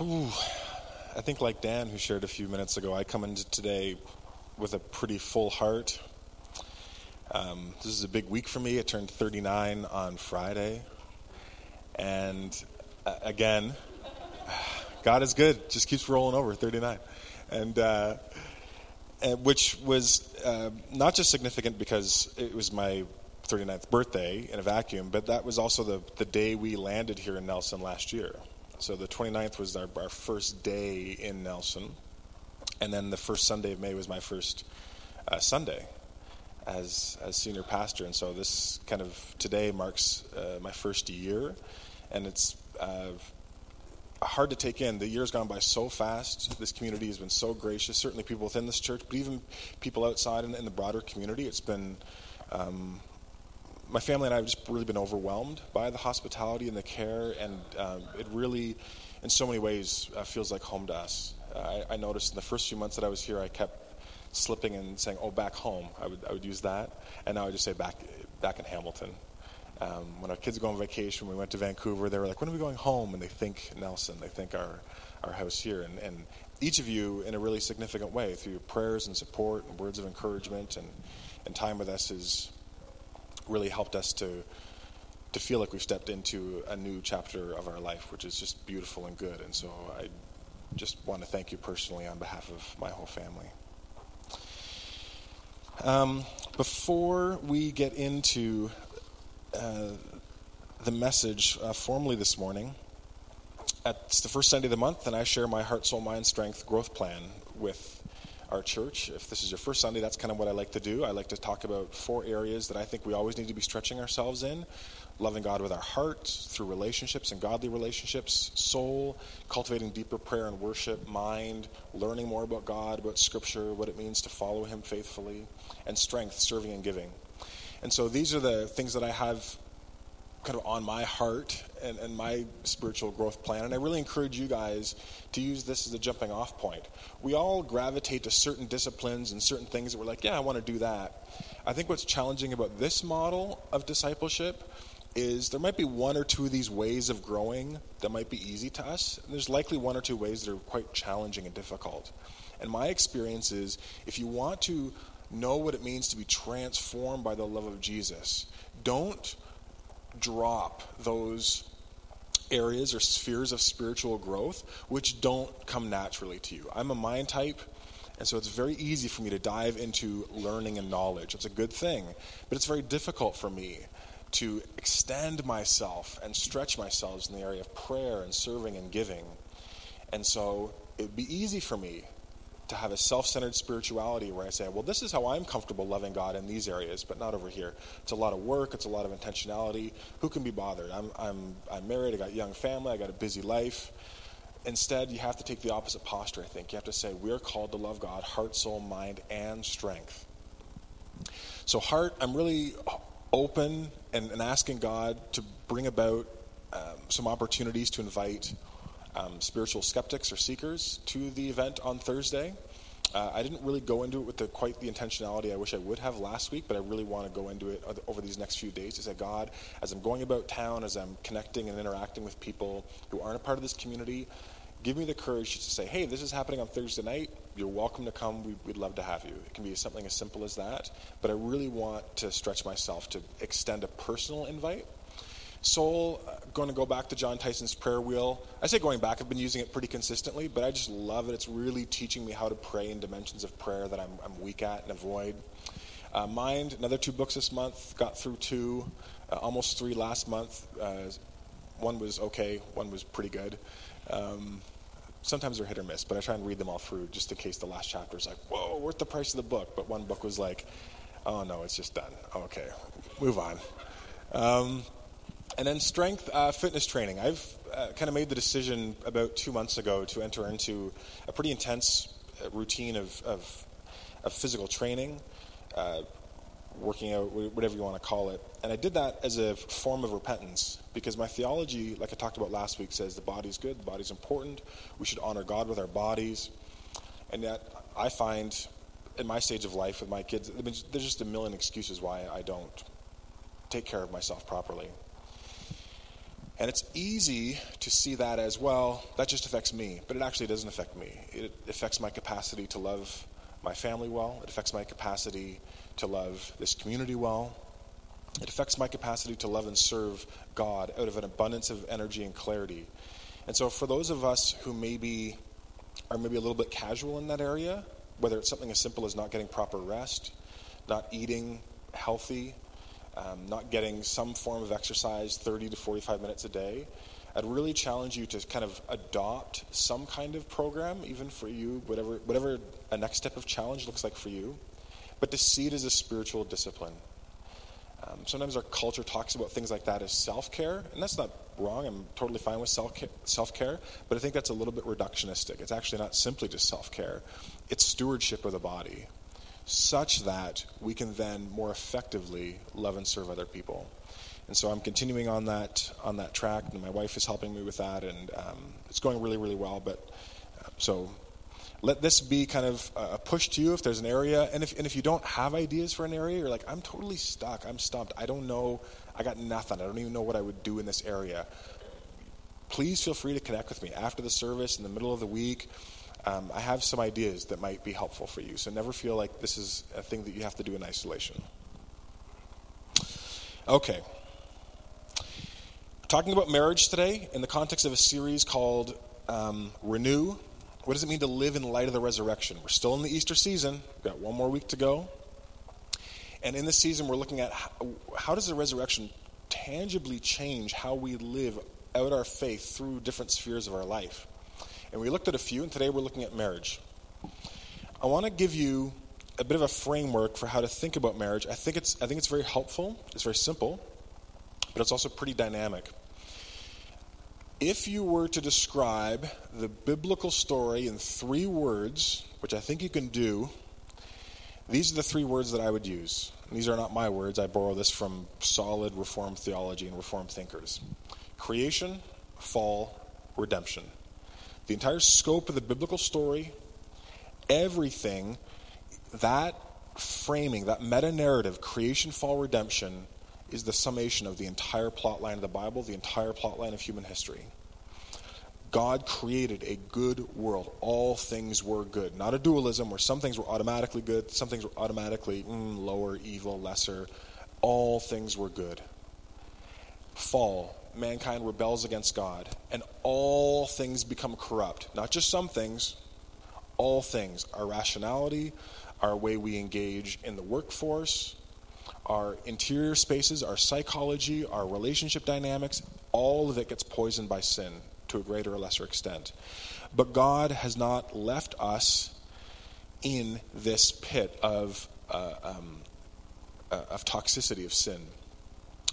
Ooh, I think, like Dan, who shared a few minutes ago, I come into today with a pretty full heart. Um, this is a big week for me. I turned 39 on Friday. And uh, again, God is good, just keeps rolling over 39. And, uh, and which was uh, not just significant because it was my 39th birthday in a vacuum, but that was also the, the day we landed here in Nelson last year. So the 29th was our, our first day in Nelson. And then the first Sunday of May was my first uh, Sunday as, as senior pastor. And so this kind of today marks uh, my first year. And it's uh, hard to take in. The year's gone by so fast. This community has been so gracious. Certainly people within this church, but even people outside in, in the broader community. It's been um, my family and I have just really been overwhelmed by the hospitality and the care, and um, it really, in so many ways, uh, feels like home to us. Uh, I, I, noticed in the first few months that I was here, I kept slipping and saying, "Oh, back home." I would I would use that, and now I just say back back in Hamilton. Um, when our kids go on vacation, we went to Vancouver. They were like, "When are we going home?" And they think Nelson. They think our our house here, and, and each of you in a really significant way through your prayers and support and words of encouragement and, and time with us is really helped us to to feel like we've stepped into a new chapter of our life, which is just beautiful and good. And so I just want to thank you personally on behalf of my whole family. Um, before we get into uh, the message uh, formally this morning, it's the first Sunday of the month, and I share my heart, soul, mind, strength growth plan with our church. If this is your first Sunday, that's kind of what I like to do. I like to talk about four areas that I think we always need to be stretching ourselves in loving God with our heart, through relationships and godly relationships, soul, cultivating deeper prayer and worship, mind, learning more about God, about Scripture, what it means to follow Him faithfully, and strength, serving and giving. And so these are the things that I have kind of on my heart and, and my spiritual growth plan. And I really encourage you guys to use this as a jumping off point. We all gravitate to certain disciplines and certain things that we're like, yeah, I want to do that. I think what's challenging about this model of discipleship is there might be one or two of these ways of growing that might be easy to us. And there's likely one or two ways that are quite challenging and difficult. And my experience is if you want to know what it means to be transformed by the love of Jesus, don't drop those areas or spheres of spiritual growth which don't come naturally to you. I'm a mind type, and so it's very easy for me to dive into learning and knowledge. It's a good thing, but it's very difficult for me to extend myself and stretch myself in the area of prayer and serving and giving. And so it'd be easy for me to have a self centered spirituality where I say, well, this is how I'm comfortable loving God in these areas, but not over here. It's a lot of work, it's a lot of intentionality. Who can be bothered? I'm, I'm, I'm married, I got a young family, I got a busy life. Instead, you have to take the opposite posture, I think. You have to say, we're called to love God, heart, soul, mind, and strength. So, heart, I'm really open and, and asking God to bring about um, some opportunities to invite um, spiritual skeptics or seekers to the event on Thursday. Uh, I didn't really go into it with the, quite the intentionality I wish I would have last week, but I really want to go into it over these next few days to say, God, as I'm going about town, as I'm connecting and interacting with people who aren't a part of this community, give me the courage to say, hey, this is happening on Thursday night. You're welcome to come. We, would love to have you. It can be something as simple as that, but I really want to stretch myself to extend a personal invite Soul, uh, going to go back to John Tyson's prayer wheel. I say going back, I've been using it pretty consistently, but I just love it. It's really teaching me how to pray in dimensions of prayer that I'm, I'm weak at and avoid. Uh, Mind, another two books this month, got through two, uh, almost three last month. Uh, one was okay, one was pretty good. Um, sometimes they're hit or miss, but I try and read them all through just in case the last chapter is like, whoa, worth the price of the book. But one book was like, oh no, it's just done. Okay, move on. Um, and then strength uh, fitness training. I've uh, kind of made the decision about two months ago to enter into a pretty intense uh, routine of, of, of physical training, uh, working out, whatever you want to call it. And I did that as a form of repentance because my theology, like I talked about last week, says the body's good, the body's important. We should honor God with our bodies. And yet, I find in my stage of life with my kids, there's just a million excuses why I don't take care of myself properly. And it's easy to see that as well, that just affects me, but it actually doesn't affect me. It affects my capacity to love my family well, it affects my capacity to love this community well, it affects my capacity to love and serve God out of an abundance of energy and clarity. And so, for those of us who maybe are maybe a little bit casual in that area, whether it's something as simple as not getting proper rest, not eating healthy, um, not getting some form of exercise 30 to 45 minutes a day, I'd really challenge you to kind of adopt some kind of program, even for you, whatever, whatever a next step of challenge looks like for you, but to see it as a spiritual discipline. Um, sometimes our culture talks about things like that as self care, and that's not wrong. I'm totally fine with self care, but I think that's a little bit reductionistic. It's actually not simply just self care, it's stewardship of the body, such that we can then more effectively love and serve other people. And so I'm continuing on that on that track, and my wife is helping me with that, and um, it's going really, really well. But uh, so let this be kind of a push to you if there's an area. And if, and if you don't have ideas for an area, you're like, I'm totally stuck. I'm stumped. I don't know. I got nothing. I don't even know what I would do in this area. Please feel free to connect with me after the service, in the middle of the week. Um, I have some ideas that might be helpful for you. So never feel like this is a thing that you have to do in isolation. Okay. Talking about marriage today in the context of a series called um, Renew what does it mean to live in light of the resurrection? We're still in the Easter season. We've got one more week to go. And in this season, we're looking at how, how does the resurrection tangibly change how we live out our faith through different spheres of our life. And we looked at a few, and today we're looking at marriage. I want to give you a bit of a framework for how to think about marriage. I think it's, I think it's very helpful, it's very simple, but it's also pretty dynamic. If you were to describe the biblical story in three words, which I think you can do, these are the three words that I would use. These are not my words. I borrow this from solid Reformed theology and Reformed thinkers creation, fall, redemption. The entire scope of the biblical story, everything, that framing, that meta narrative, creation, fall, redemption, is the summation of the entire plot line of the Bible, the entire plot line of human history. God created a good world. All things were good. Not a dualism where some things were automatically good, some things were automatically mm, lower, evil, lesser. All things were good. Fall, mankind rebels against God, and all things become corrupt. Not just some things, all things. Our rationality, our way we engage in the workforce, our interior spaces, our psychology, our relationship dynamics, all of it gets poisoned by sin to a greater or lesser extent. But God has not left us in this pit of, uh, um, uh, of toxicity, of sin.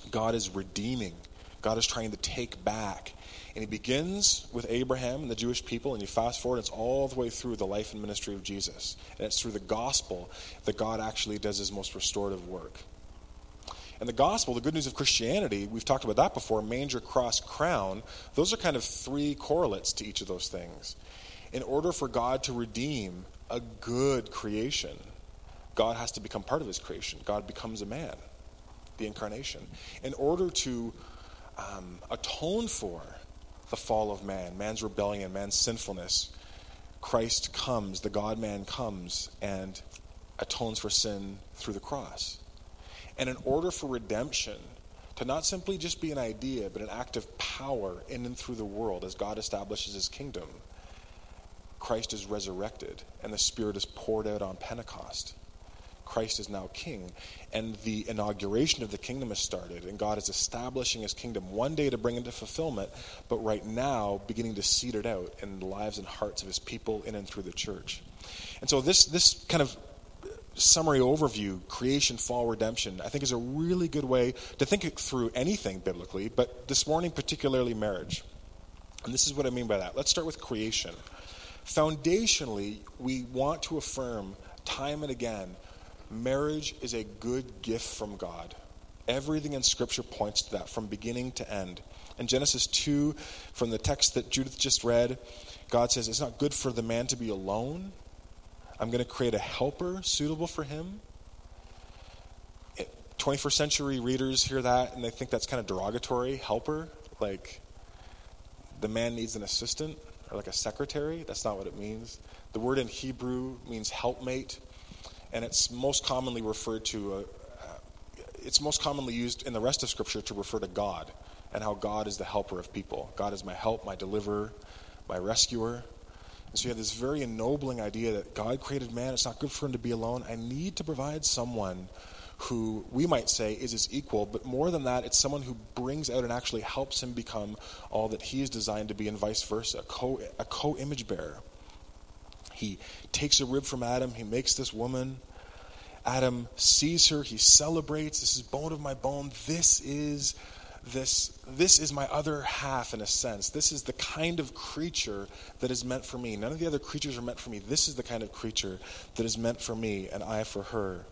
God is redeeming. God is trying to take back. And he begins with Abraham and the Jewish people, and you fast forward, it's all the way through the life and ministry of Jesus. And it's through the gospel that God actually does his most restorative work. And the gospel, the good news of Christianity, we've talked about that before manger, cross, crown. Those are kind of three correlates to each of those things. In order for God to redeem a good creation, God has to become part of his creation. God becomes a man, the incarnation. In order to um, atone for the fall of man, man's rebellion, man's sinfulness, Christ comes, the God man comes, and atones for sin through the cross. And in order for redemption to not simply just be an idea, but an act of power in and through the world as God establishes his kingdom, Christ is resurrected and the Spirit is poured out on Pentecost. Christ is now king, and the inauguration of the kingdom has started, and God is establishing his kingdom one day to bring into fulfillment, but right now beginning to seed it out in the lives and hearts of his people in and through the church. And so this this kind of summary overview, creation, fall, redemption, I think is a really good way to think through anything biblically, but this morning, particularly marriage. And this is what I mean by that. Let's start with creation. Foundationally, we want to affirm time and again marriage is a good gift from God. Everything in Scripture points to that from beginning to end. In Genesis 2, from the text that Judith just read, God says, It's not good for the man to be alone. I'm going to create a helper suitable for him. 21st century readers hear that and they think that's kind of derogatory. Helper? like the man needs an assistant or like a secretary. That's not what it means. The word in Hebrew means helpmate, and it's most commonly referred to. Uh, uh, it's most commonly used in the rest of Scripture to refer to God and how God is the helper of people. God is my help, my deliverer, my rescuer. And so you have this very ennobling idea that God created man. It's not good for him to be alone. I need to provide someone who we might say is his equal, but more than that, it's someone who brings out and actually helps him become all that he is designed to be, and vice versa, a co image bearer. He takes a rib from Adam, he makes this woman. Adam sees her, he celebrates. This is bone of my bone. This is this this is my other half in a sense. This is the kind of creature that is meant for me. None of the other creatures are meant for me. This is the kind of creature that is meant for me and I for her.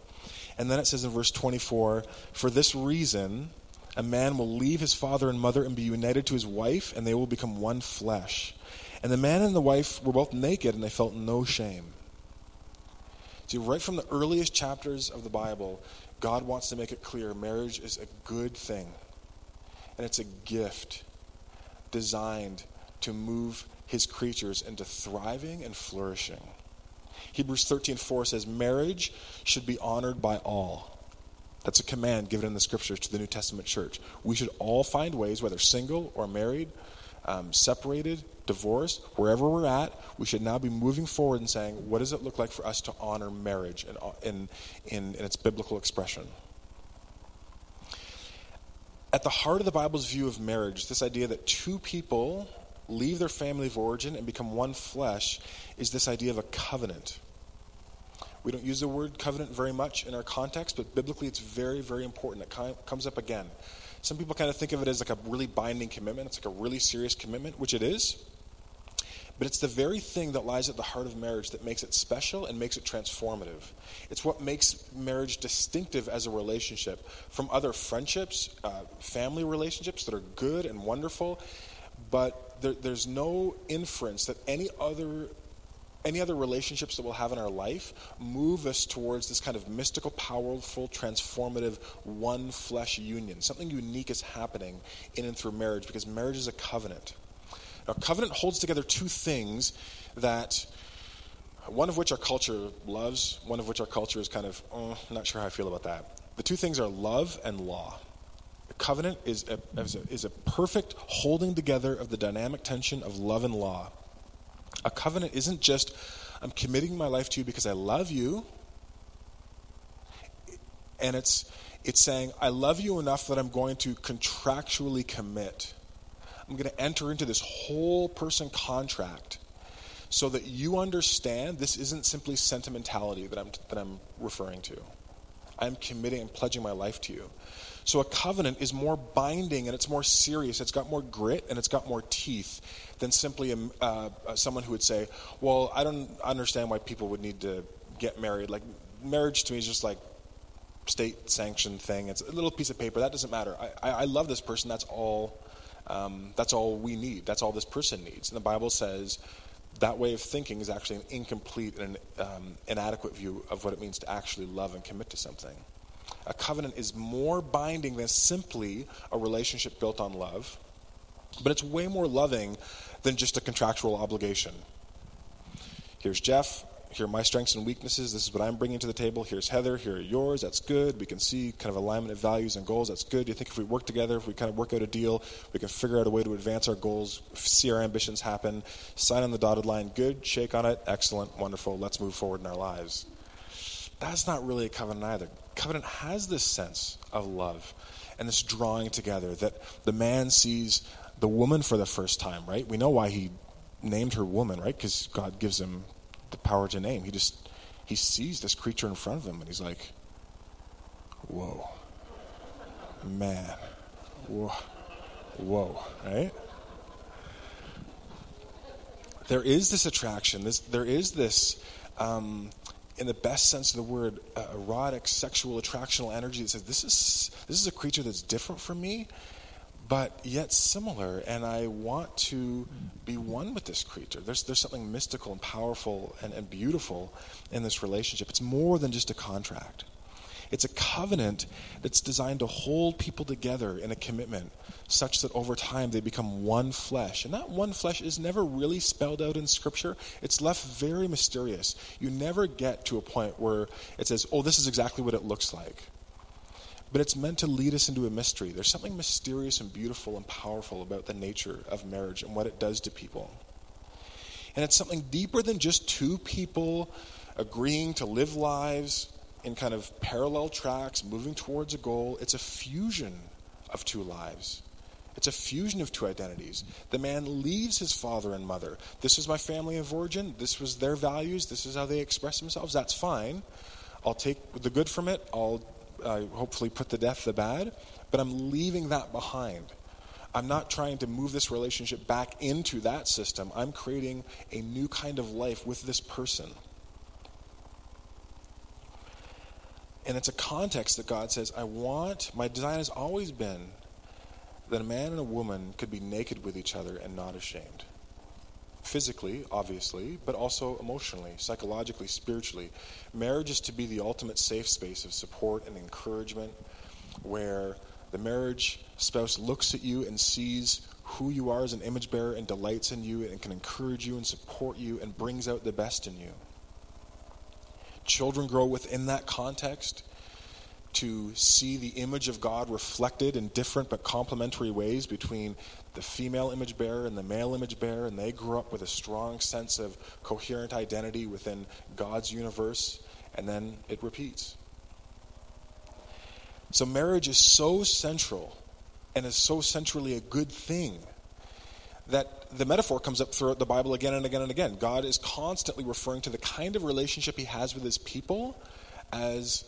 And then it says in verse 24, For this reason, a man will leave his father and mother and be united to his wife, and they will become one flesh. And the man and the wife were both naked, and they felt no shame. See, right from the earliest chapters of the Bible, God wants to make it clear marriage is a good thing, and it's a gift designed to move his creatures into thriving and flourishing. Hebrews 13:4 says marriage should be honored by all. That's a command given in the scriptures to the New Testament church. We should all find ways, whether single or married, um, separated, divorced, wherever we're at, we should now be moving forward and saying, what does it look like for us to honor marriage in, in, in, in its biblical expression? At the heart of the Bible's view of marriage, this idea that two people leave their family of origin and become one flesh is this idea of a covenant. We don't use the word covenant very much in our context, but biblically it's very, very important. It comes up again. Some people kind of think of it as like a really binding commitment. It's like a really serious commitment, which it is. But it's the very thing that lies at the heart of marriage that makes it special and makes it transformative. It's what makes marriage distinctive as a relationship from other friendships, uh, family relationships that are good and wonderful but there, there's no inference that any other any other relationships that we'll have in our life move us towards this kind of mystical, powerful, transformative one flesh union. Something unique is happening in and through marriage because marriage is a covenant. Now, covenant holds together two things that one of which our culture loves, one of which our culture is kind of, oh, not sure how I feel about that. The two things are love and law covenant is a, is a, is a perfect holding together of the dynamic tension of love and law. A covenant isn't just, I'm committing my life to you because I love you. And it's, it's saying, I love you enough that I'm going to contractually commit. I'm going to enter into this whole person contract so that you understand this isn't simply sentimentality that I'm, that I'm referring to. I'm committing I'm pledging my life to you. So a covenant is more binding and it's more serious. It's got more grit and it's got more teeth than simply a, uh, someone who would say, "Well, I don't understand why people would need to get married." Like marriage to me is just like state sanctioned thing. It's a little piece of paper that doesn't matter. I, I, love this person. That's all. Um, that's all we need. That's all this person needs. And the Bible says that way of thinking is actually an incomplete and um, inadequate view of what it means to actually love and commit to something a covenant is more binding than simply a relationship built on love, but it's way more loving than just a contractual obligation. Here's Jeff. Here are my strengths and weaknesses. This is what I'm bringing to the table. Here's Heather. Here are yours. That's good. We can see kind of alignment of values and goals. That's good. You think if we work together, if we kind of work out a deal, we can figure out a way to advance our goals, see our ambitions happen, sign on the dotted line? Good. Shake on it. Excellent. Wonderful. Let's move forward in our lives. That's not really a covenant either covenant has this sense of love and this drawing together that the man sees the woman for the first time, right? We know why he named her woman, right? Because God gives him the power to name. He just he sees this creature in front of him and he's like, "Whoa, man, whoa, whoa!" Right? There is this attraction. This, there is this um, in the best sense of the word, uh, erotic, sexual, attractional energy that says, this is, this is a creature that's different from me, but yet similar, and I want to be one with this creature. There's, there's something mystical and powerful and, and beautiful in this relationship. It's more than just a contract. It's a covenant that's designed to hold people together in a commitment such that over time they become one flesh. And that one flesh is never really spelled out in Scripture. It's left very mysterious. You never get to a point where it says, oh, this is exactly what it looks like. But it's meant to lead us into a mystery. There's something mysterious and beautiful and powerful about the nature of marriage and what it does to people. And it's something deeper than just two people agreeing to live lives in kind of parallel tracks, moving towards a goal. It's a fusion of two lives. It's a fusion of two identities. The man leaves his father and mother. This is my family of origin. This was their values. This is how they express themselves. That's fine. I'll take the good from it. I'll uh, hopefully put to death the bad. But I'm leaving that behind. I'm not trying to move this relationship back into that system. I'm creating a new kind of life with this person. And it's a context that God says, I want, my design has always been that a man and a woman could be naked with each other and not ashamed. Physically, obviously, but also emotionally, psychologically, spiritually. Marriage is to be the ultimate safe space of support and encouragement where the marriage spouse looks at you and sees who you are as an image bearer and delights in you and can encourage you and support you and brings out the best in you. Children grow within that context to see the image of God reflected in different but complementary ways between the female image bearer and the male image bearer, and they grow up with a strong sense of coherent identity within God's universe, and then it repeats. So, marriage is so central and is so centrally a good thing that the metaphor comes up throughout the Bible again and again and again. God is constantly referring to the kind of relationship he has with his people as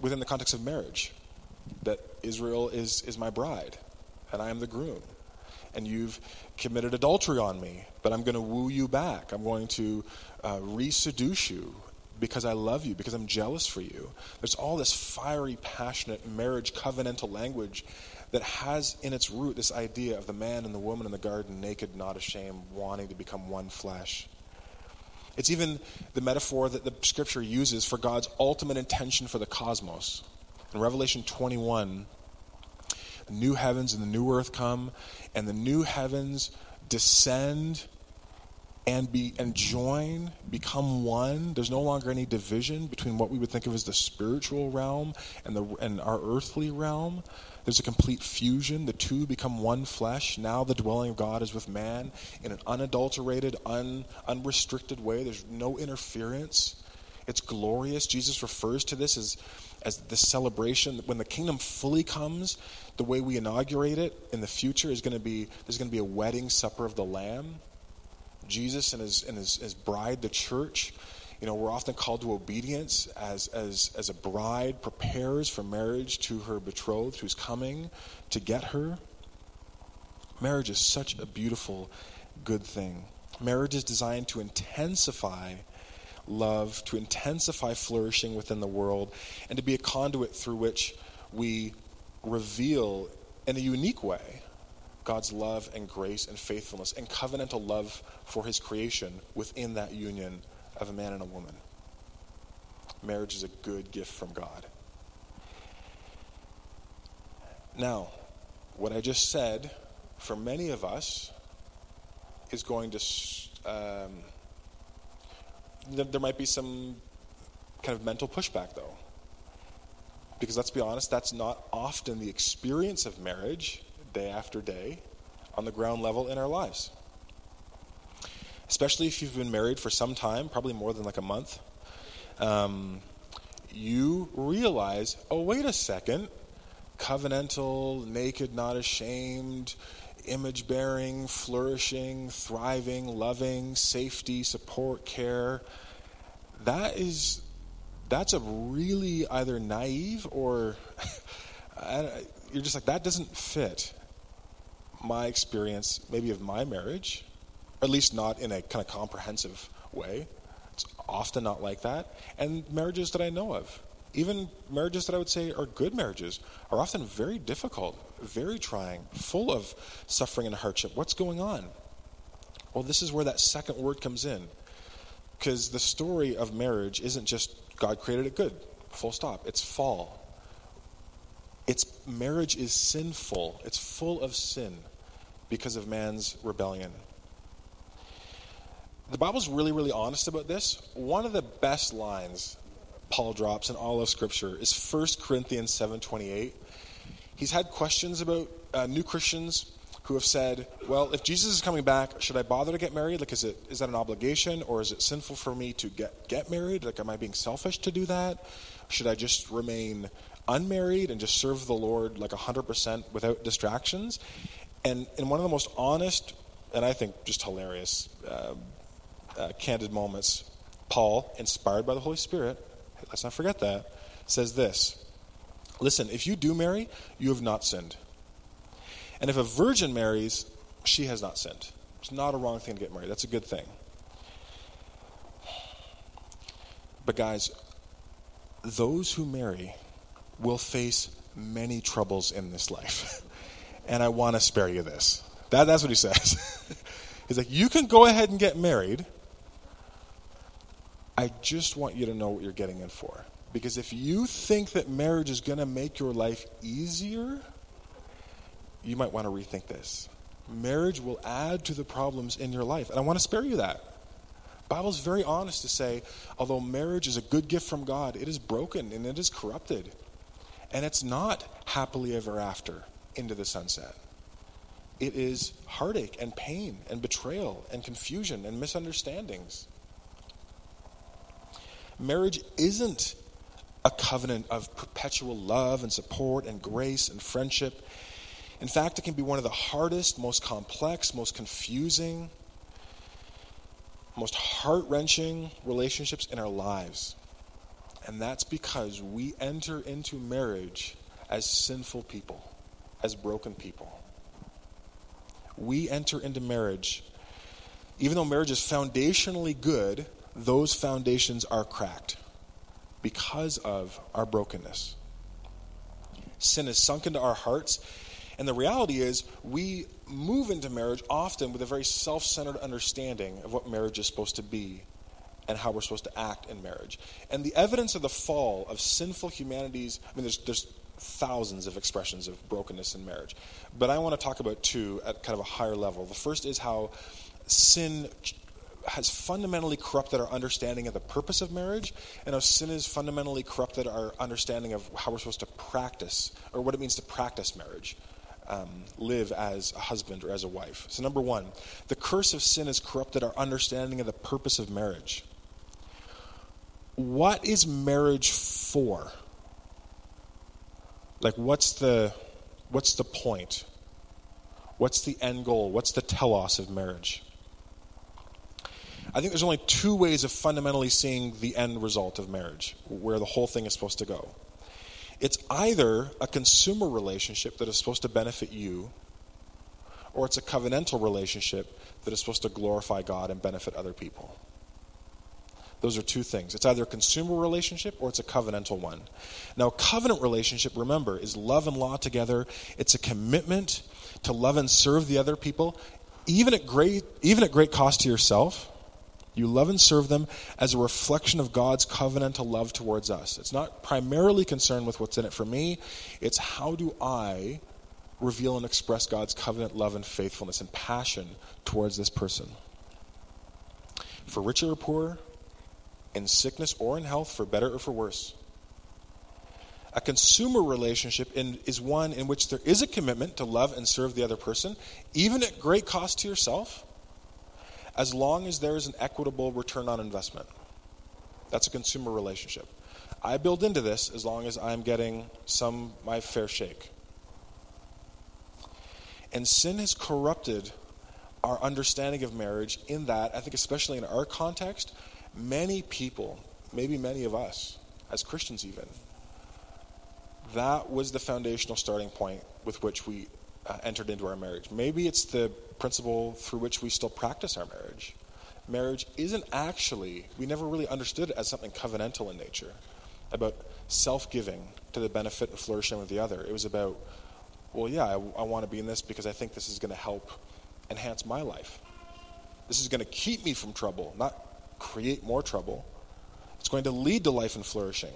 within the context of marriage. That Israel is, is my bride, and I am the groom. And you've committed adultery on me, but I'm going to woo you back. I'm going to uh, you because I love you, because I'm jealous for you. There's all this fiery, passionate marriage covenantal language that has in its root this idea of the man and the woman in the garden, naked, not ashamed, wanting to become one flesh. It's even the metaphor that the scripture uses for God's ultimate intention for the cosmos. In Revelation 21, the new heavens and the new earth come, and the new heavens descend and be and join, become one. There's no longer any division between what we would think of as the spiritual realm and the and our earthly realm. There's a complete fusion. The two become one flesh. Now the dwelling of God is with man in an unadulterated, un, unrestricted way. There's no interference. It's glorious. Jesus refers to this as as the celebration when the kingdom fully comes the way we inaugurate it in the future is going to be there's going to be a wedding supper of the lamb Jesus and his, and his, his bride, the church. You know, we're often called to obedience as, as, as a bride prepares for marriage to her betrothed who's coming to get her. Marriage is such a beautiful, good thing. Marriage is designed to intensify love, to intensify flourishing within the world, and to be a conduit through which we reveal in a unique way God's love and grace and faithfulness and covenantal love for his creation within that union of a man and a woman. Marriage is a good gift from God. Now, what I just said, for many of us, is going to. Um, there might be some kind of mental pushback, though. Because let's be honest, that's not often the experience of marriage day after day on the ground level in our lives. Especially if you've been married for some time, probably more than like a month, um, you realize oh, wait a second, covenantal, naked, not ashamed, image bearing, flourishing, thriving, loving, safety, support, care. That is, that's a really either naive or you're just like, that doesn't fit my experience, maybe of my marriage, at least not in a kind of comprehensive way. It's often not like that. And marriages that I know of, even marriages that I would say are good marriages, are often very difficult, very trying, full of suffering and hardship. What's going on? Well, this is where that second word comes in. Because the story of marriage isn't just God created it good, full stop. It's fall. It's marriage is sinful. It's full of sin because of man's rebellion. The Bible's really, really honest about this. One of the best lines Paul drops in all of Scripture is 1 Corinthians 7.28. He's had questions about uh, new Christians who have said, well, if Jesus is coming back, should I bother to get married? Like, is, it, is that an obligation or is it sinful for me to get, get married? Like, am I being selfish to do that? Should I just remain unmarried and just serve the Lord like 100% without distractions? And in one of the most honest, and I think just hilarious, uh, uh, candid moments, Paul, inspired by the Holy Spirit, let's not forget that, says this Listen, if you do marry, you have not sinned. And if a virgin marries, she has not sinned. It's not a wrong thing to get married. That's a good thing. But, guys, those who marry will face many troubles in this life. and I want to spare you this. That, that's what he says. He's like, you can go ahead and get married. I just want you to know what you're getting in for. Because if you think that marriage is going to make your life easier, you might want to rethink this. Marriage will add to the problems in your life. And I want to spare you that. Bible is very honest to say, although marriage is a good gift from God, it is broken and it is corrupted. And it's not happily ever after into the sunset. It is heartache and pain and betrayal and confusion and misunderstandings. Marriage isn't a covenant of perpetual love and support and grace and friendship. In fact, it can be one of the hardest, most complex, most confusing, most heart wrenching relationships in our lives. And that's because we enter into marriage as sinful people, as broken people. We enter into marriage, even though marriage is foundationally good, those foundations are cracked because of our brokenness. Sin has sunk into our hearts, and the reality is we move into marriage often with a very self centered understanding of what marriage is supposed to be and how we're supposed to act in marriage. And the evidence of the fall of sinful humanity's, I mean, there's, there's thousands of expressions of brokenness in marriage. But I want to talk about two at kind of a higher level. The first is how sin has fundamentally corrupted our understanding of the purpose of marriage, and how sin has fundamentally corrupted our understanding of how we're supposed to practice, or what it means to practice marriage, um, live as a husband or as a wife. So, number one, the curse of sin has corrupted our understanding of the purpose of marriage. What is marriage for? Like, what's the, what's the point? What's the end goal? What's the telos of marriage? I think there's only two ways of fundamentally seeing the end result of marriage, where the whole thing is supposed to go. It's either a consumer relationship that is supposed to benefit you, or it's a covenantal relationship that is supposed to glorify God and benefit other people. Those are two things. It's either a consumer relationship or it's a covenantal one. Now, a covenant relationship, remember, is love and law together. It's a commitment to love and serve the other people, even at great, even at great cost to yourself. You love and serve them as a reflection of God's covenantal love towards us. It's not primarily concerned with what's in it for me, it's how do I reveal and express God's covenant love and faithfulness and passion towards this person. For richer or poorer, in sickness or in health, for better or for worse. A consumer relationship in, is one in which there is a commitment to love and serve the other person, even at great cost to yourself as long as there is an equitable return on investment. That's a consumer relationship. I build into this as long as I'm getting some my fair shake. And sin has corrupted our understanding of marriage in that, I think, especially in our context, many people, maybe many of us, as Christians even, that was the foundational starting point with which we uh, entered into our marriage. Maybe it's the principle through which we still practice our marriage. Marriage isn't actually, we never really understood it as something covenantal in nature, about self giving to the benefit and flourishing of the other. It was about, well, yeah, I, I want to be in this because I think this is going to help enhance my life. This is going to keep me from trouble, not create more trouble. It's going to lead to life and flourishing.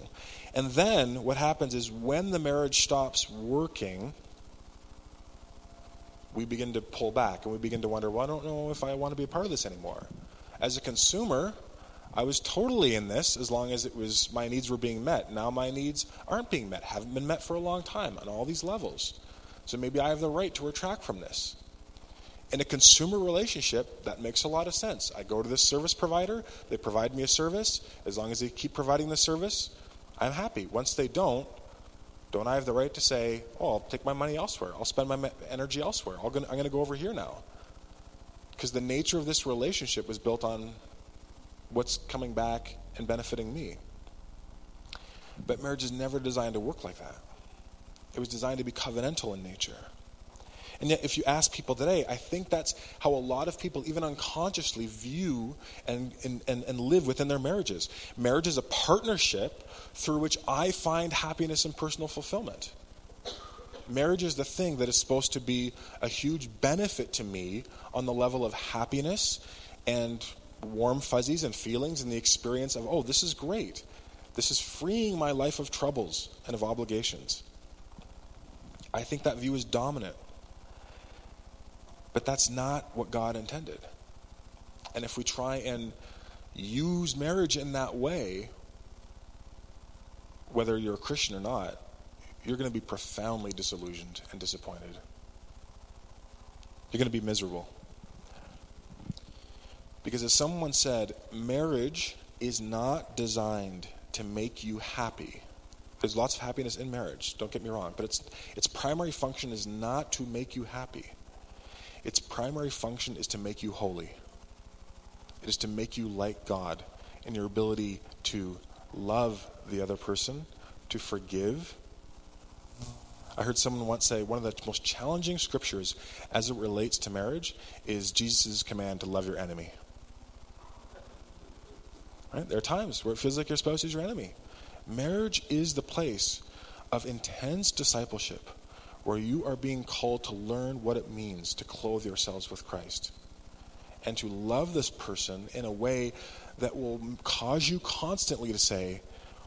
And then what happens is when the marriage stops working, we begin to pull back and we begin to wonder, well, I don't know if I want to be a part of this anymore. As a consumer, I was totally in this as long as it was my needs were being met. Now my needs aren't being met, haven't been met for a long time on all these levels. So maybe I have the right to retract from this. In a consumer relationship, that makes a lot of sense. I go to this service provider, they provide me a service. As long as they keep providing the service, I'm happy. Once they don't, don't I have the right to say, oh, I'll take my money elsewhere? I'll spend my energy elsewhere. i am going to go over here now. Because the nature of this relationship was built on what's coming back and benefiting me. But marriage is never designed to work like that. It was designed to be covenantal in nature. And yet, if you ask people today, I think that's how a lot of people, even unconsciously, view and, and, and, and, live within their marriages. Marriage is a partnership through which I find happiness and personal fulfillment. Marriage is the thing that is supposed to be a huge benefit to me on the level of happiness and warm fuzzies and feelings and the experience of, oh, this is great. This is freeing my life of troubles and of obligations. I think that view is dominant. But that's not what God intended. And if we try and use marriage in that way, whether you're a Christian or not, you're going to be profoundly disillusioned and disappointed. You're going to be miserable. Because as someone said, marriage is not designed to make you happy. There's lots of happiness in marriage, don't get me wrong, but its, its primary function is not to make you happy. Its primary function is to make you holy. It is to make you like God in your ability to love the other person, to forgive. I heard someone once say one of the most challenging scriptures as it relates to marriage is Jesus' command to love your enemy. Right? There are times where it feels like your spouse is your enemy. Marriage is the place of intense discipleship where you are being called to learn what it means to clothe yourselves with Christ and to love this person in a way that will cause you constantly to say,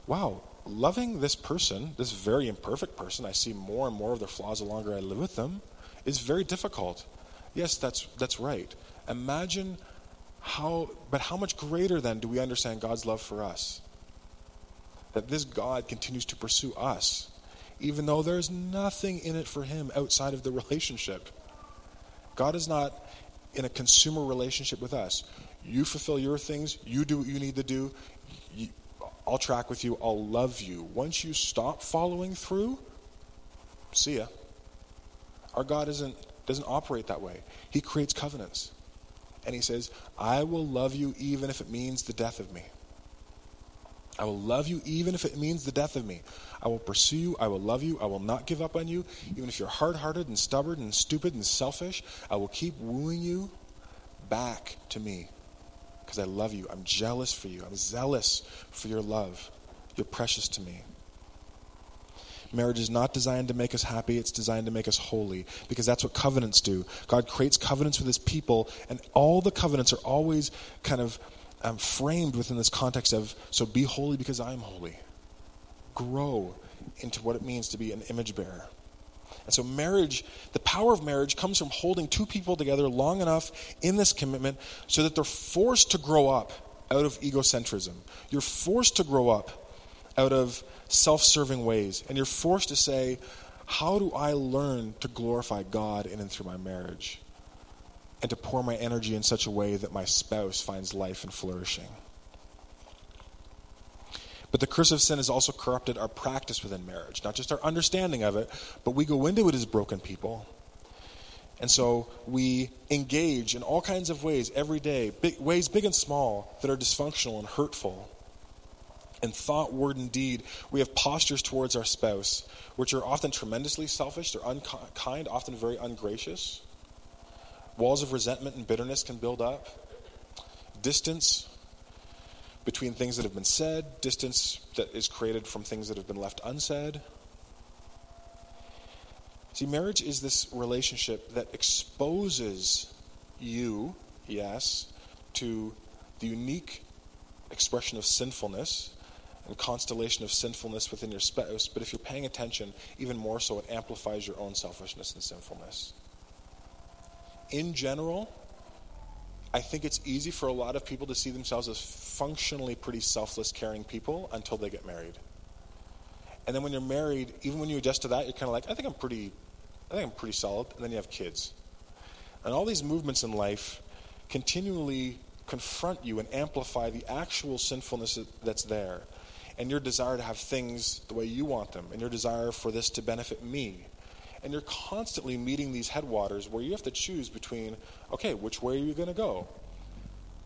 wow, loving this person, this very imperfect person, I see more and more of their flaws the longer I live with them, is very difficult. Yes, that's, that's right. Imagine how, but how much greater then do we understand God's love for us? That this God continues to pursue us, even though there's nothing in it for him outside of the relationship. God is not in a consumer relationship with us. You fulfill your things, you do what you need to do, you, I'll track with you, I'll love you. Once you stop following through, see ya. Our God isn't, doesn't operate that way. He creates covenants. And he says, I will love you even if it means the death of me. I will love you even if it means the death of me. I will pursue you. I will love you. I will not give up on you. Even if you're hard hearted and stubborn and stupid and selfish, I will keep wooing you back to me because I love you. I'm jealous for you. I'm zealous for your love. You're precious to me. Marriage is not designed to make us happy, it's designed to make us holy because that's what covenants do. God creates covenants with his people, and all the covenants are always kind of um, framed within this context of so be holy because I'm holy. Grow into what it means to be an image bearer. And so, marriage, the power of marriage comes from holding two people together long enough in this commitment so that they're forced to grow up out of egocentrism. You're forced to grow up out of self serving ways. And you're forced to say, How do I learn to glorify God in and through my marriage? And to pour my energy in such a way that my spouse finds life and flourishing. But the curse of sin has also corrupted our practice within marriage, not just our understanding of it, but we go into it as broken people. And so we engage in all kinds of ways every day, big, ways big and small, that are dysfunctional and hurtful in thought, word, and deed, we have postures towards our spouse, which are often tremendously selfish, they're unkind, often very ungracious. Walls of resentment and bitterness can build up. Distance between things that have been said, distance that is created from things that have been left unsaid. See, marriage is this relationship that exposes you, yes, to the unique expression of sinfulness and constellation of sinfulness within your spouse, but if you're paying attention, even more so, it amplifies your own selfishness and sinfulness. In general, I think it's easy for a lot of people to see themselves as functionally pretty selfless, caring people until they get married. And then when you're married, even when you adjust to that, you're kind of like, I think I'm pretty, I think I'm pretty solid. And then you have kids, and all these movements in life continually confront you and amplify the actual sinfulness that's there, and your desire to have things the way you want them, and your desire for this to benefit me. And you're constantly meeting these headwaters where you have to choose between, okay, which way are you going to go?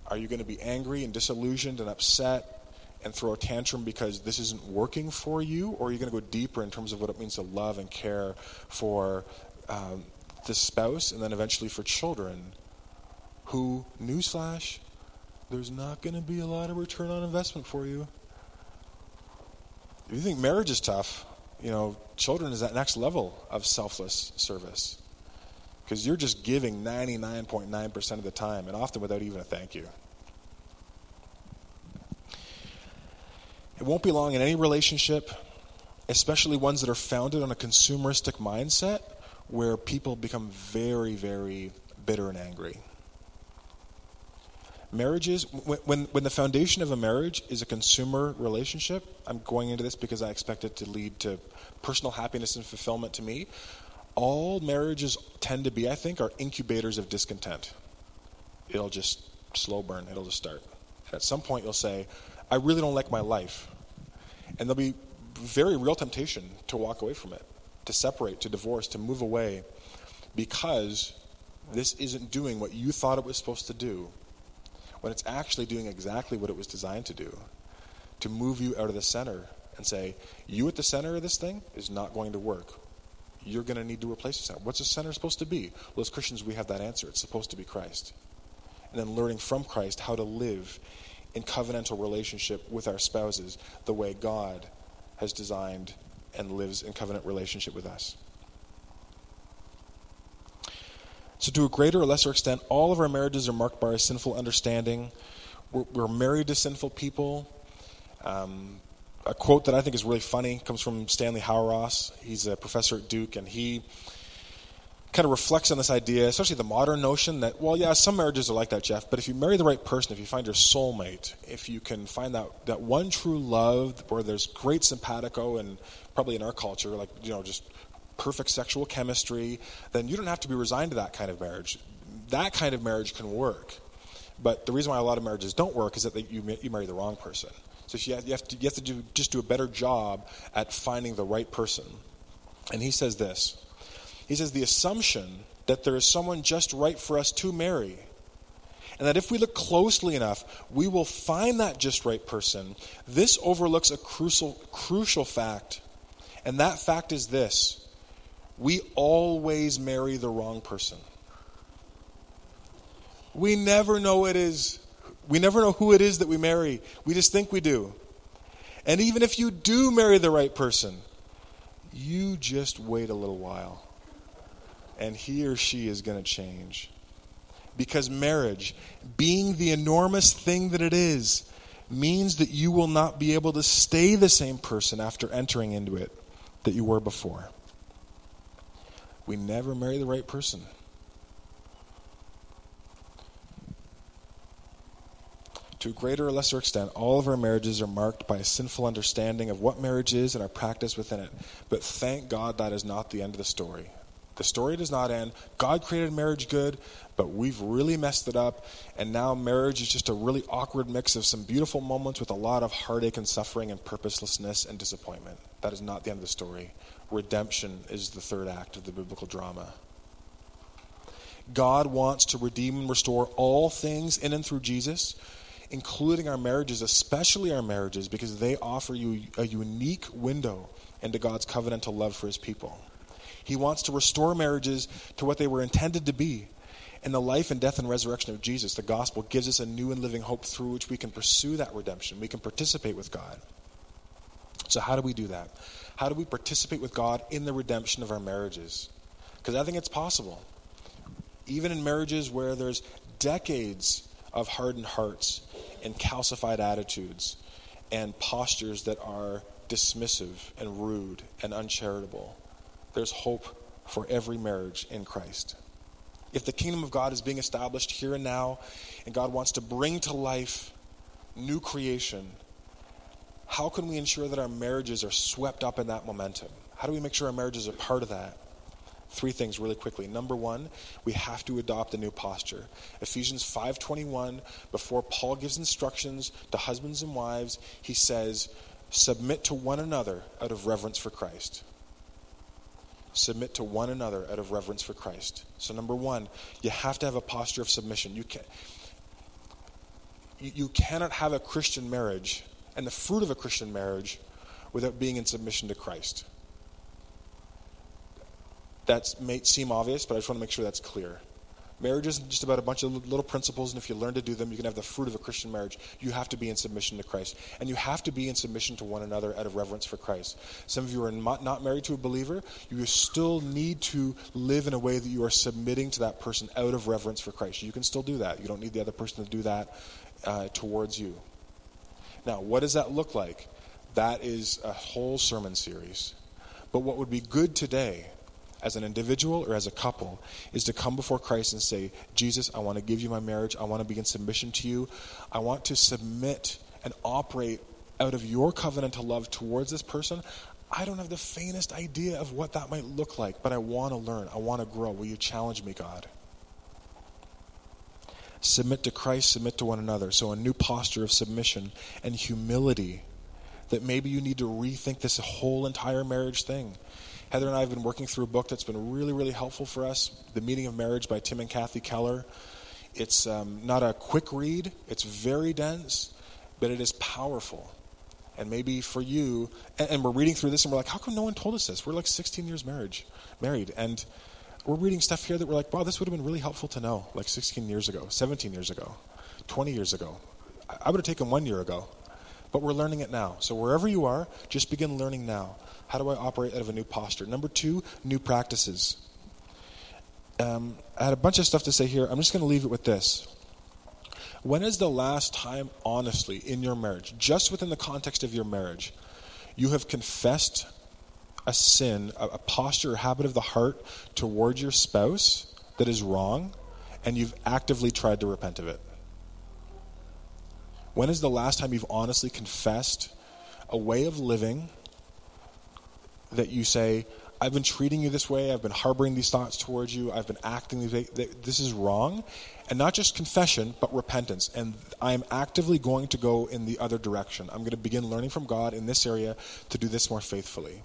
Are you going to be angry and disillusioned and upset and throw a tantrum because this isn't working for you, or are you going to go deeper in terms of what it means to love and care for um, the spouse and then eventually for children who, newsflash, there's not going to be a lot of return on investment for you. If you think marriage is tough, you know, children is that next level of selfless service. Because you're just giving 99.9% of the time, and often without even a thank you. It won't be long in any relationship, especially ones that are founded on a consumeristic mindset, where people become very, very bitter and angry. Marriages, when, when the foundation of a marriage is a consumer relationship, I'm going into this because I expect it to lead to personal happiness and fulfillment to me. All marriages tend to be, I think, are incubators of discontent. It'll just slow burn, it'll just start. And at some point, you'll say, I really don't like my life. And there'll be very real temptation to walk away from it, to separate, to divorce, to move away, because this isn't doing what you thought it was supposed to do, when it's actually doing exactly what it was designed to do to move you out of the center and say, you at the center of this thing is not going to work. You're going to need to replace the center. What's the center supposed to be? Well, as Christians, we have that answer. It's supposed to be Christ. And then learning from Christ how to live in covenantal relationship with our spouses the way God has designed and lives in covenant relationship with us. So, to a greater or lesser extent, all of our marriages are marked by a sinful understanding. We're, we're married to sinful people. Um, a quote that I think is really funny comes from Stanley Hauerwas. He's a professor at Duke, and he kind of reflects on this idea, especially the modern notion that, well, yeah, some marriages are like that, Jeff, but if you marry the right person, if you find your soulmate, if you can find that, that one true love where there's great simpatico and probably in our culture, like, you know, just perfect sexual chemistry, then you don't have to be resigned to that kind of marriage. That kind of marriage can work. But the reason why a lot of marriages don't work is that they, you, you marry the wrong person. So you have, you have, to, you have to do, just do a better job at finding the right person. And he says this He says, the assumption that there is someone just right for us to marry, and that if we look closely enough, we will find that just right person. This overlooks a crucial, crucial fact. And that fact is this we always marry the wrong person. We never know it is. We never know who it is that we marry. We just think we do. And even if you do marry the right person, you just wait a little while. And he or she is going to change. Because marriage, being the enormous thing that it is, means that you will not be able to stay the same person after entering into it that you were before. We never marry the right person. To a greater or lesser extent, all of our marriages are marked by a sinful understanding of what marriage is and our practice within it. But thank God that is not the end of the story. The story does not end. God created marriage good, but we've really messed it up. And now marriage is just a really awkward mix of some beautiful moments with a lot of heartache and suffering and purposelessness and disappointment. That is not the end of the story redemption is the third act of the biblical drama. God wants to redeem and restore all things in and through Jesus, including our marriages, especially our marriages, because they offer you a unique window into God's covenantal love for his people. He wants to restore marriages to what they were intended to be. In the life and death and resurrection of Jesus, the gospel gives us a new and living hope through which we can pursue that redemption. We can participate with God. So, how do we do that? How do we participate with God in the redemption of our marriages? Because I think it's possible. Even in marriages where there's decades of hardened hearts, and calcified attitudes and postures that are dismissive and rude and uncharitable. There's hope for every marriage in Christ. If the kingdom of God is being established here and now, and God wants to bring to life new creation, how can we ensure that our marriages are swept up in that momentum? How do we make sure our marriages are part of that? Three things really quickly. Number one, we have to adopt a new posture. Ephesians 5:21, before Paul gives instructions to husbands and wives, he says, "Submit to one another out of reverence for Christ." Submit to one another out of reverence for Christ. So number one, you have to have a posture of submission. You can you cannot have a Christian marriage and the fruit of a Christian marriage without being in submission to Christ. That may seem obvious, but I just want to make sure that's clear. Marriage isn't just about a bunch of little principles, and if you learn to do them, you can have the fruit of a Christian marriage. You have to be in submission to Christ. And you have to be in submission to one another out of reverence for Christ. Some of you are not married to a believer. You still need to live in a way that you are submitting to that person out of reverence for Christ. You can still do that. You don't need the other person to do that uh, towards you. Now, what does that look like? That is a whole sermon series. But what would be good today, as an individual or as a couple, is to come before Christ and say, Jesus, I want to give you my marriage. I want to be in submission to you. I want to submit and operate out of your covenantal love towards this person. I don't have the faintest idea of what that might look like, but I want to learn. I want to grow. Will you challenge me, God? Submit to Christ, submit to one another. So, a new posture of submission and humility that maybe you need to rethink this whole entire marriage thing. Heather and I have been working through a book that's been really, really helpful for us The Meaning of Marriage by Tim and Kathy Keller. It's um, not a quick read, it's very dense, but it is powerful. And maybe for you, and, and we're reading through this and we're like, how come no one told us this? We're like 16 years marriage, married. And we're reading stuff here that we're like, wow, this would have been really helpful to know like 16 years ago, 17 years ago, 20 years ago. I would have taken one year ago, but we're learning it now. So wherever you are, just begin learning now. How do I operate out of a new posture? Number two, new practices. Um, I had a bunch of stuff to say here. I'm just going to leave it with this. When is the last time, honestly, in your marriage, just within the context of your marriage, you have confessed a sin, a, posture or habit of the heart towards your spouse that is wrong, and you've actively tried to repent of it? When is the last time you've honestly confessed a way of living that you say, I've been treating you this way, I've been harboring these thoughts towards you, I've been acting this way, this is wrong? And not just confession, but repentance. And I'm actively going to go in the other direction. I'm going to begin learning from God in this area to do this more faithfully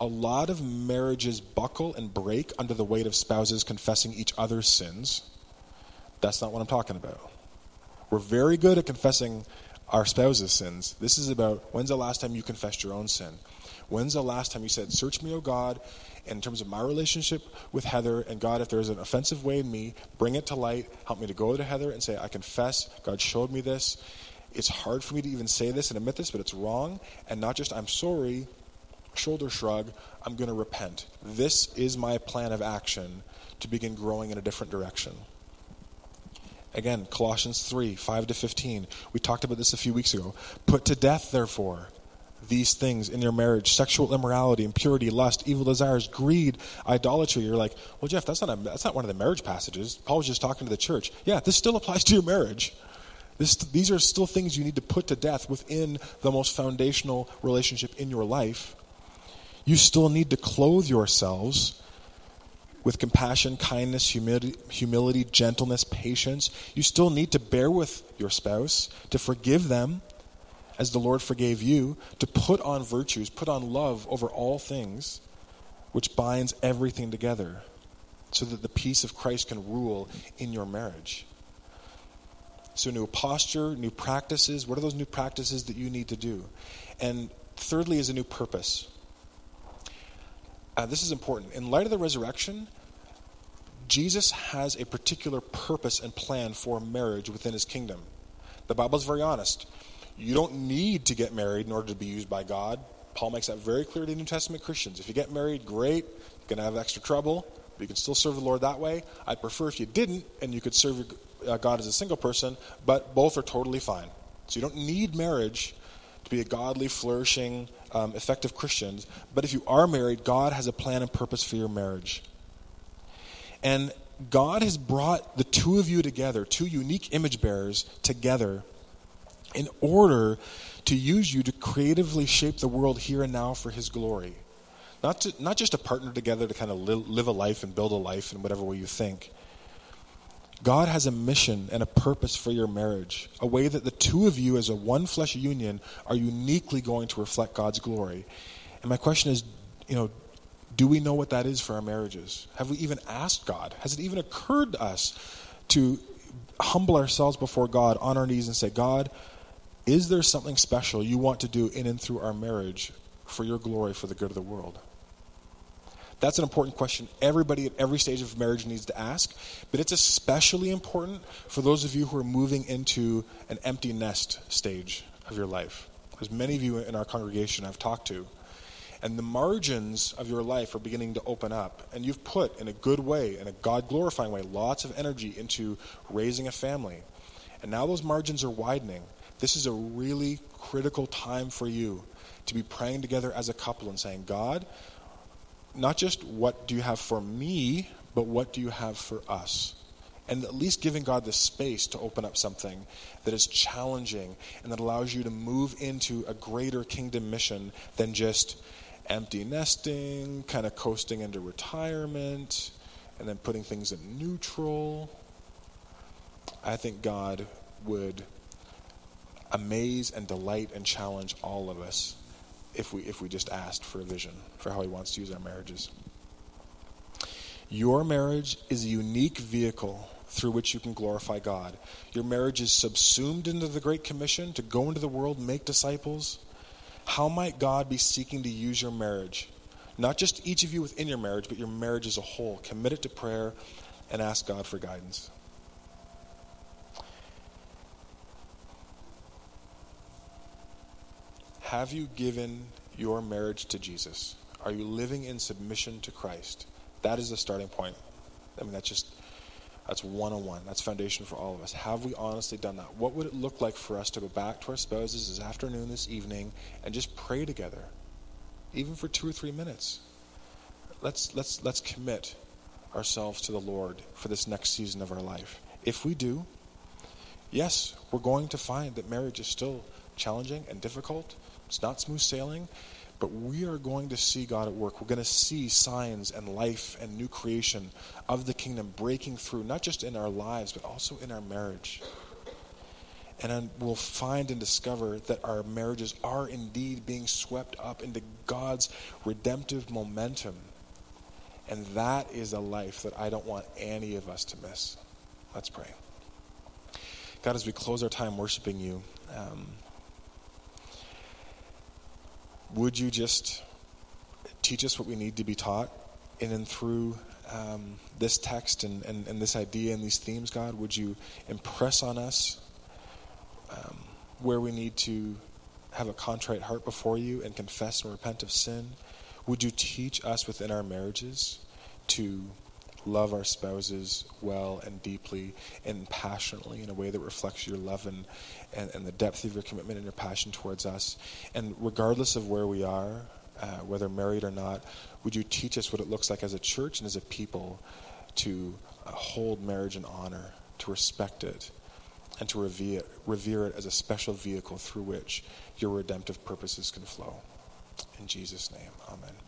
a lot of marriages buckle and break under the weight of spouses confessing each other's sins. That's not what I'm talking about. We're very good at confessing our spouse's sins. This is about when's the last time you confessed your own sin? When's the last time you said, Search me, O God, in terms of my relationship with Heather, and God, if there's an offensive way in me, bring it to light. Help me to go to Heather and say, I confess, God showed me this. It's hard for me to even say this and admit this, but it's wrong. And not just I'm sorry, shoulder shrug, I'm going to repent. This is my plan of action to begin growing in a different direction. Again, Colossians 3 5 to 15. We talked about this a few weeks ago. Put to death, therefore, these things in your marriage sexual immorality, impurity, lust, evil desires, greed, idolatry. You're like, well, Jeff, that's not, a, that's not one of the marriage passages. Paul was just talking to the church. Yeah, this still applies to your marriage. This, these are still things you need to put to death within the most foundational relationship in your life you still need to clothe yourselves with compassion, kindness, humility, humility, gentleness, patience. You still need to bear with your spouse, to forgive them as the Lord forgave you, to put on virtues, put on love over all things, which binds everything together, so that the peace of Christ can rule in your marriage. So, new posture, new practices. What are those new practices that you need to do? And thirdly, is a new purpose uh, this is important. In light of the resurrection, Jesus has a particular purpose and plan for marriage within his kingdom. The Bible is very honest. You don't need to get married in order to be used by God. Paul makes that very clear to New Testament Christians. If you get married, great. You're going to have extra trouble. But you can still serve the Lord that way. I'd prefer if you didn't and you could serve uh, God as a single person, but both are totally fine. So you don't need marriage to be a godly, flourishing, um, effective Christian. But if you are married, God has a plan and purpose for your marriage. And God has brought the two of you together, two unique image bearers together, in order to use you to creatively shape the world here and now for His glory. Not, to, not just to partner together to kind of live, live a life and build a life in whatever way you think. God has a mission and a purpose for your marriage, a way that the two of you, as a one flesh union, are uniquely going to reflect God's glory. And my question is, you know, do we know what that is for our marriages? Have we even asked God? Has it even occurred to us to humble ourselves before God on our knees and say, God, is there something special you want to do in and through our marriage for your glory, for the good of the world? That's an important question everybody at every stage of marriage needs to ask, but it's especially important for those of you who are moving into an empty nest stage of your life. As many of you in our congregation I've talked to, and the margins of your life are beginning to open up, and you've put in a good way, in a God glorifying way, lots of energy into raising a family. And now those margins are widening. This is a really critical time for you to be praying together as a couple and saying, God, not just what do you have for me, but what do you have for us? And at least giving God the space to open up something that is challenging and that allows you to move into a greater kingdom mission than just empty nesting, kind of coasting into retirement, and then putting things in neutral. I think God would amaze and delight and challenge all of us if we if we just asked for a vision for how he wants to use our marriages. Your marriage is a unique vehicle through which you can glorify God. Your marriage is subsumed into the Great Commission to go into the world, make disciples. How might God be seeking to use your marriage? Not just each of you within your marriage, but your marriage as a whole. Commit it to prayer and ask God for guidance. Have you given your marriage to Jesus? Are you living in submission to Christ? That is the starting point. I mean, that's just, that's one on one. That's foundation for all of us. Have we honestly done that? What would it look like for us to go back to our spouses this afternoon, this evening, and just pray together, even for two or three minutes? Let's, let's, let's commit ourselves to the Lord for this next season of our life. If we do, yes, we're going to find that marriage is still challenging and difficult it's not smooth sailing, but we are going to see God at work. We're going to see signs and life and new creation of the kingdom breaking through, not just in our lives, but also in our marriage. And we'll find and discover that our marriages are indeed being swept up into God's redemptive momentum. And that is a life that I don't want any of us to miss. Let's pray. God, as we close our time worshiping you, um, would you just teach us what we need to be taught in and through um, this text and, and, and, this idea and these themes, God? Would you impress on us um, where we need to have a contrite heart before you and confess and repent of sin? Would you teach us within our marriages to love our spouses well and deeply and passionately in a way that reflects your love and, and, and the depth of your commitment and your passion towards us. And regardless of where we are, uh, whether married or not, would you teach us what it looks like as a church and as a people to uh, hold marriage in honor, to respect it, and to revere, revere it as a special vehicle through which your redemptive purposes can flow. In Jesus' name, amen.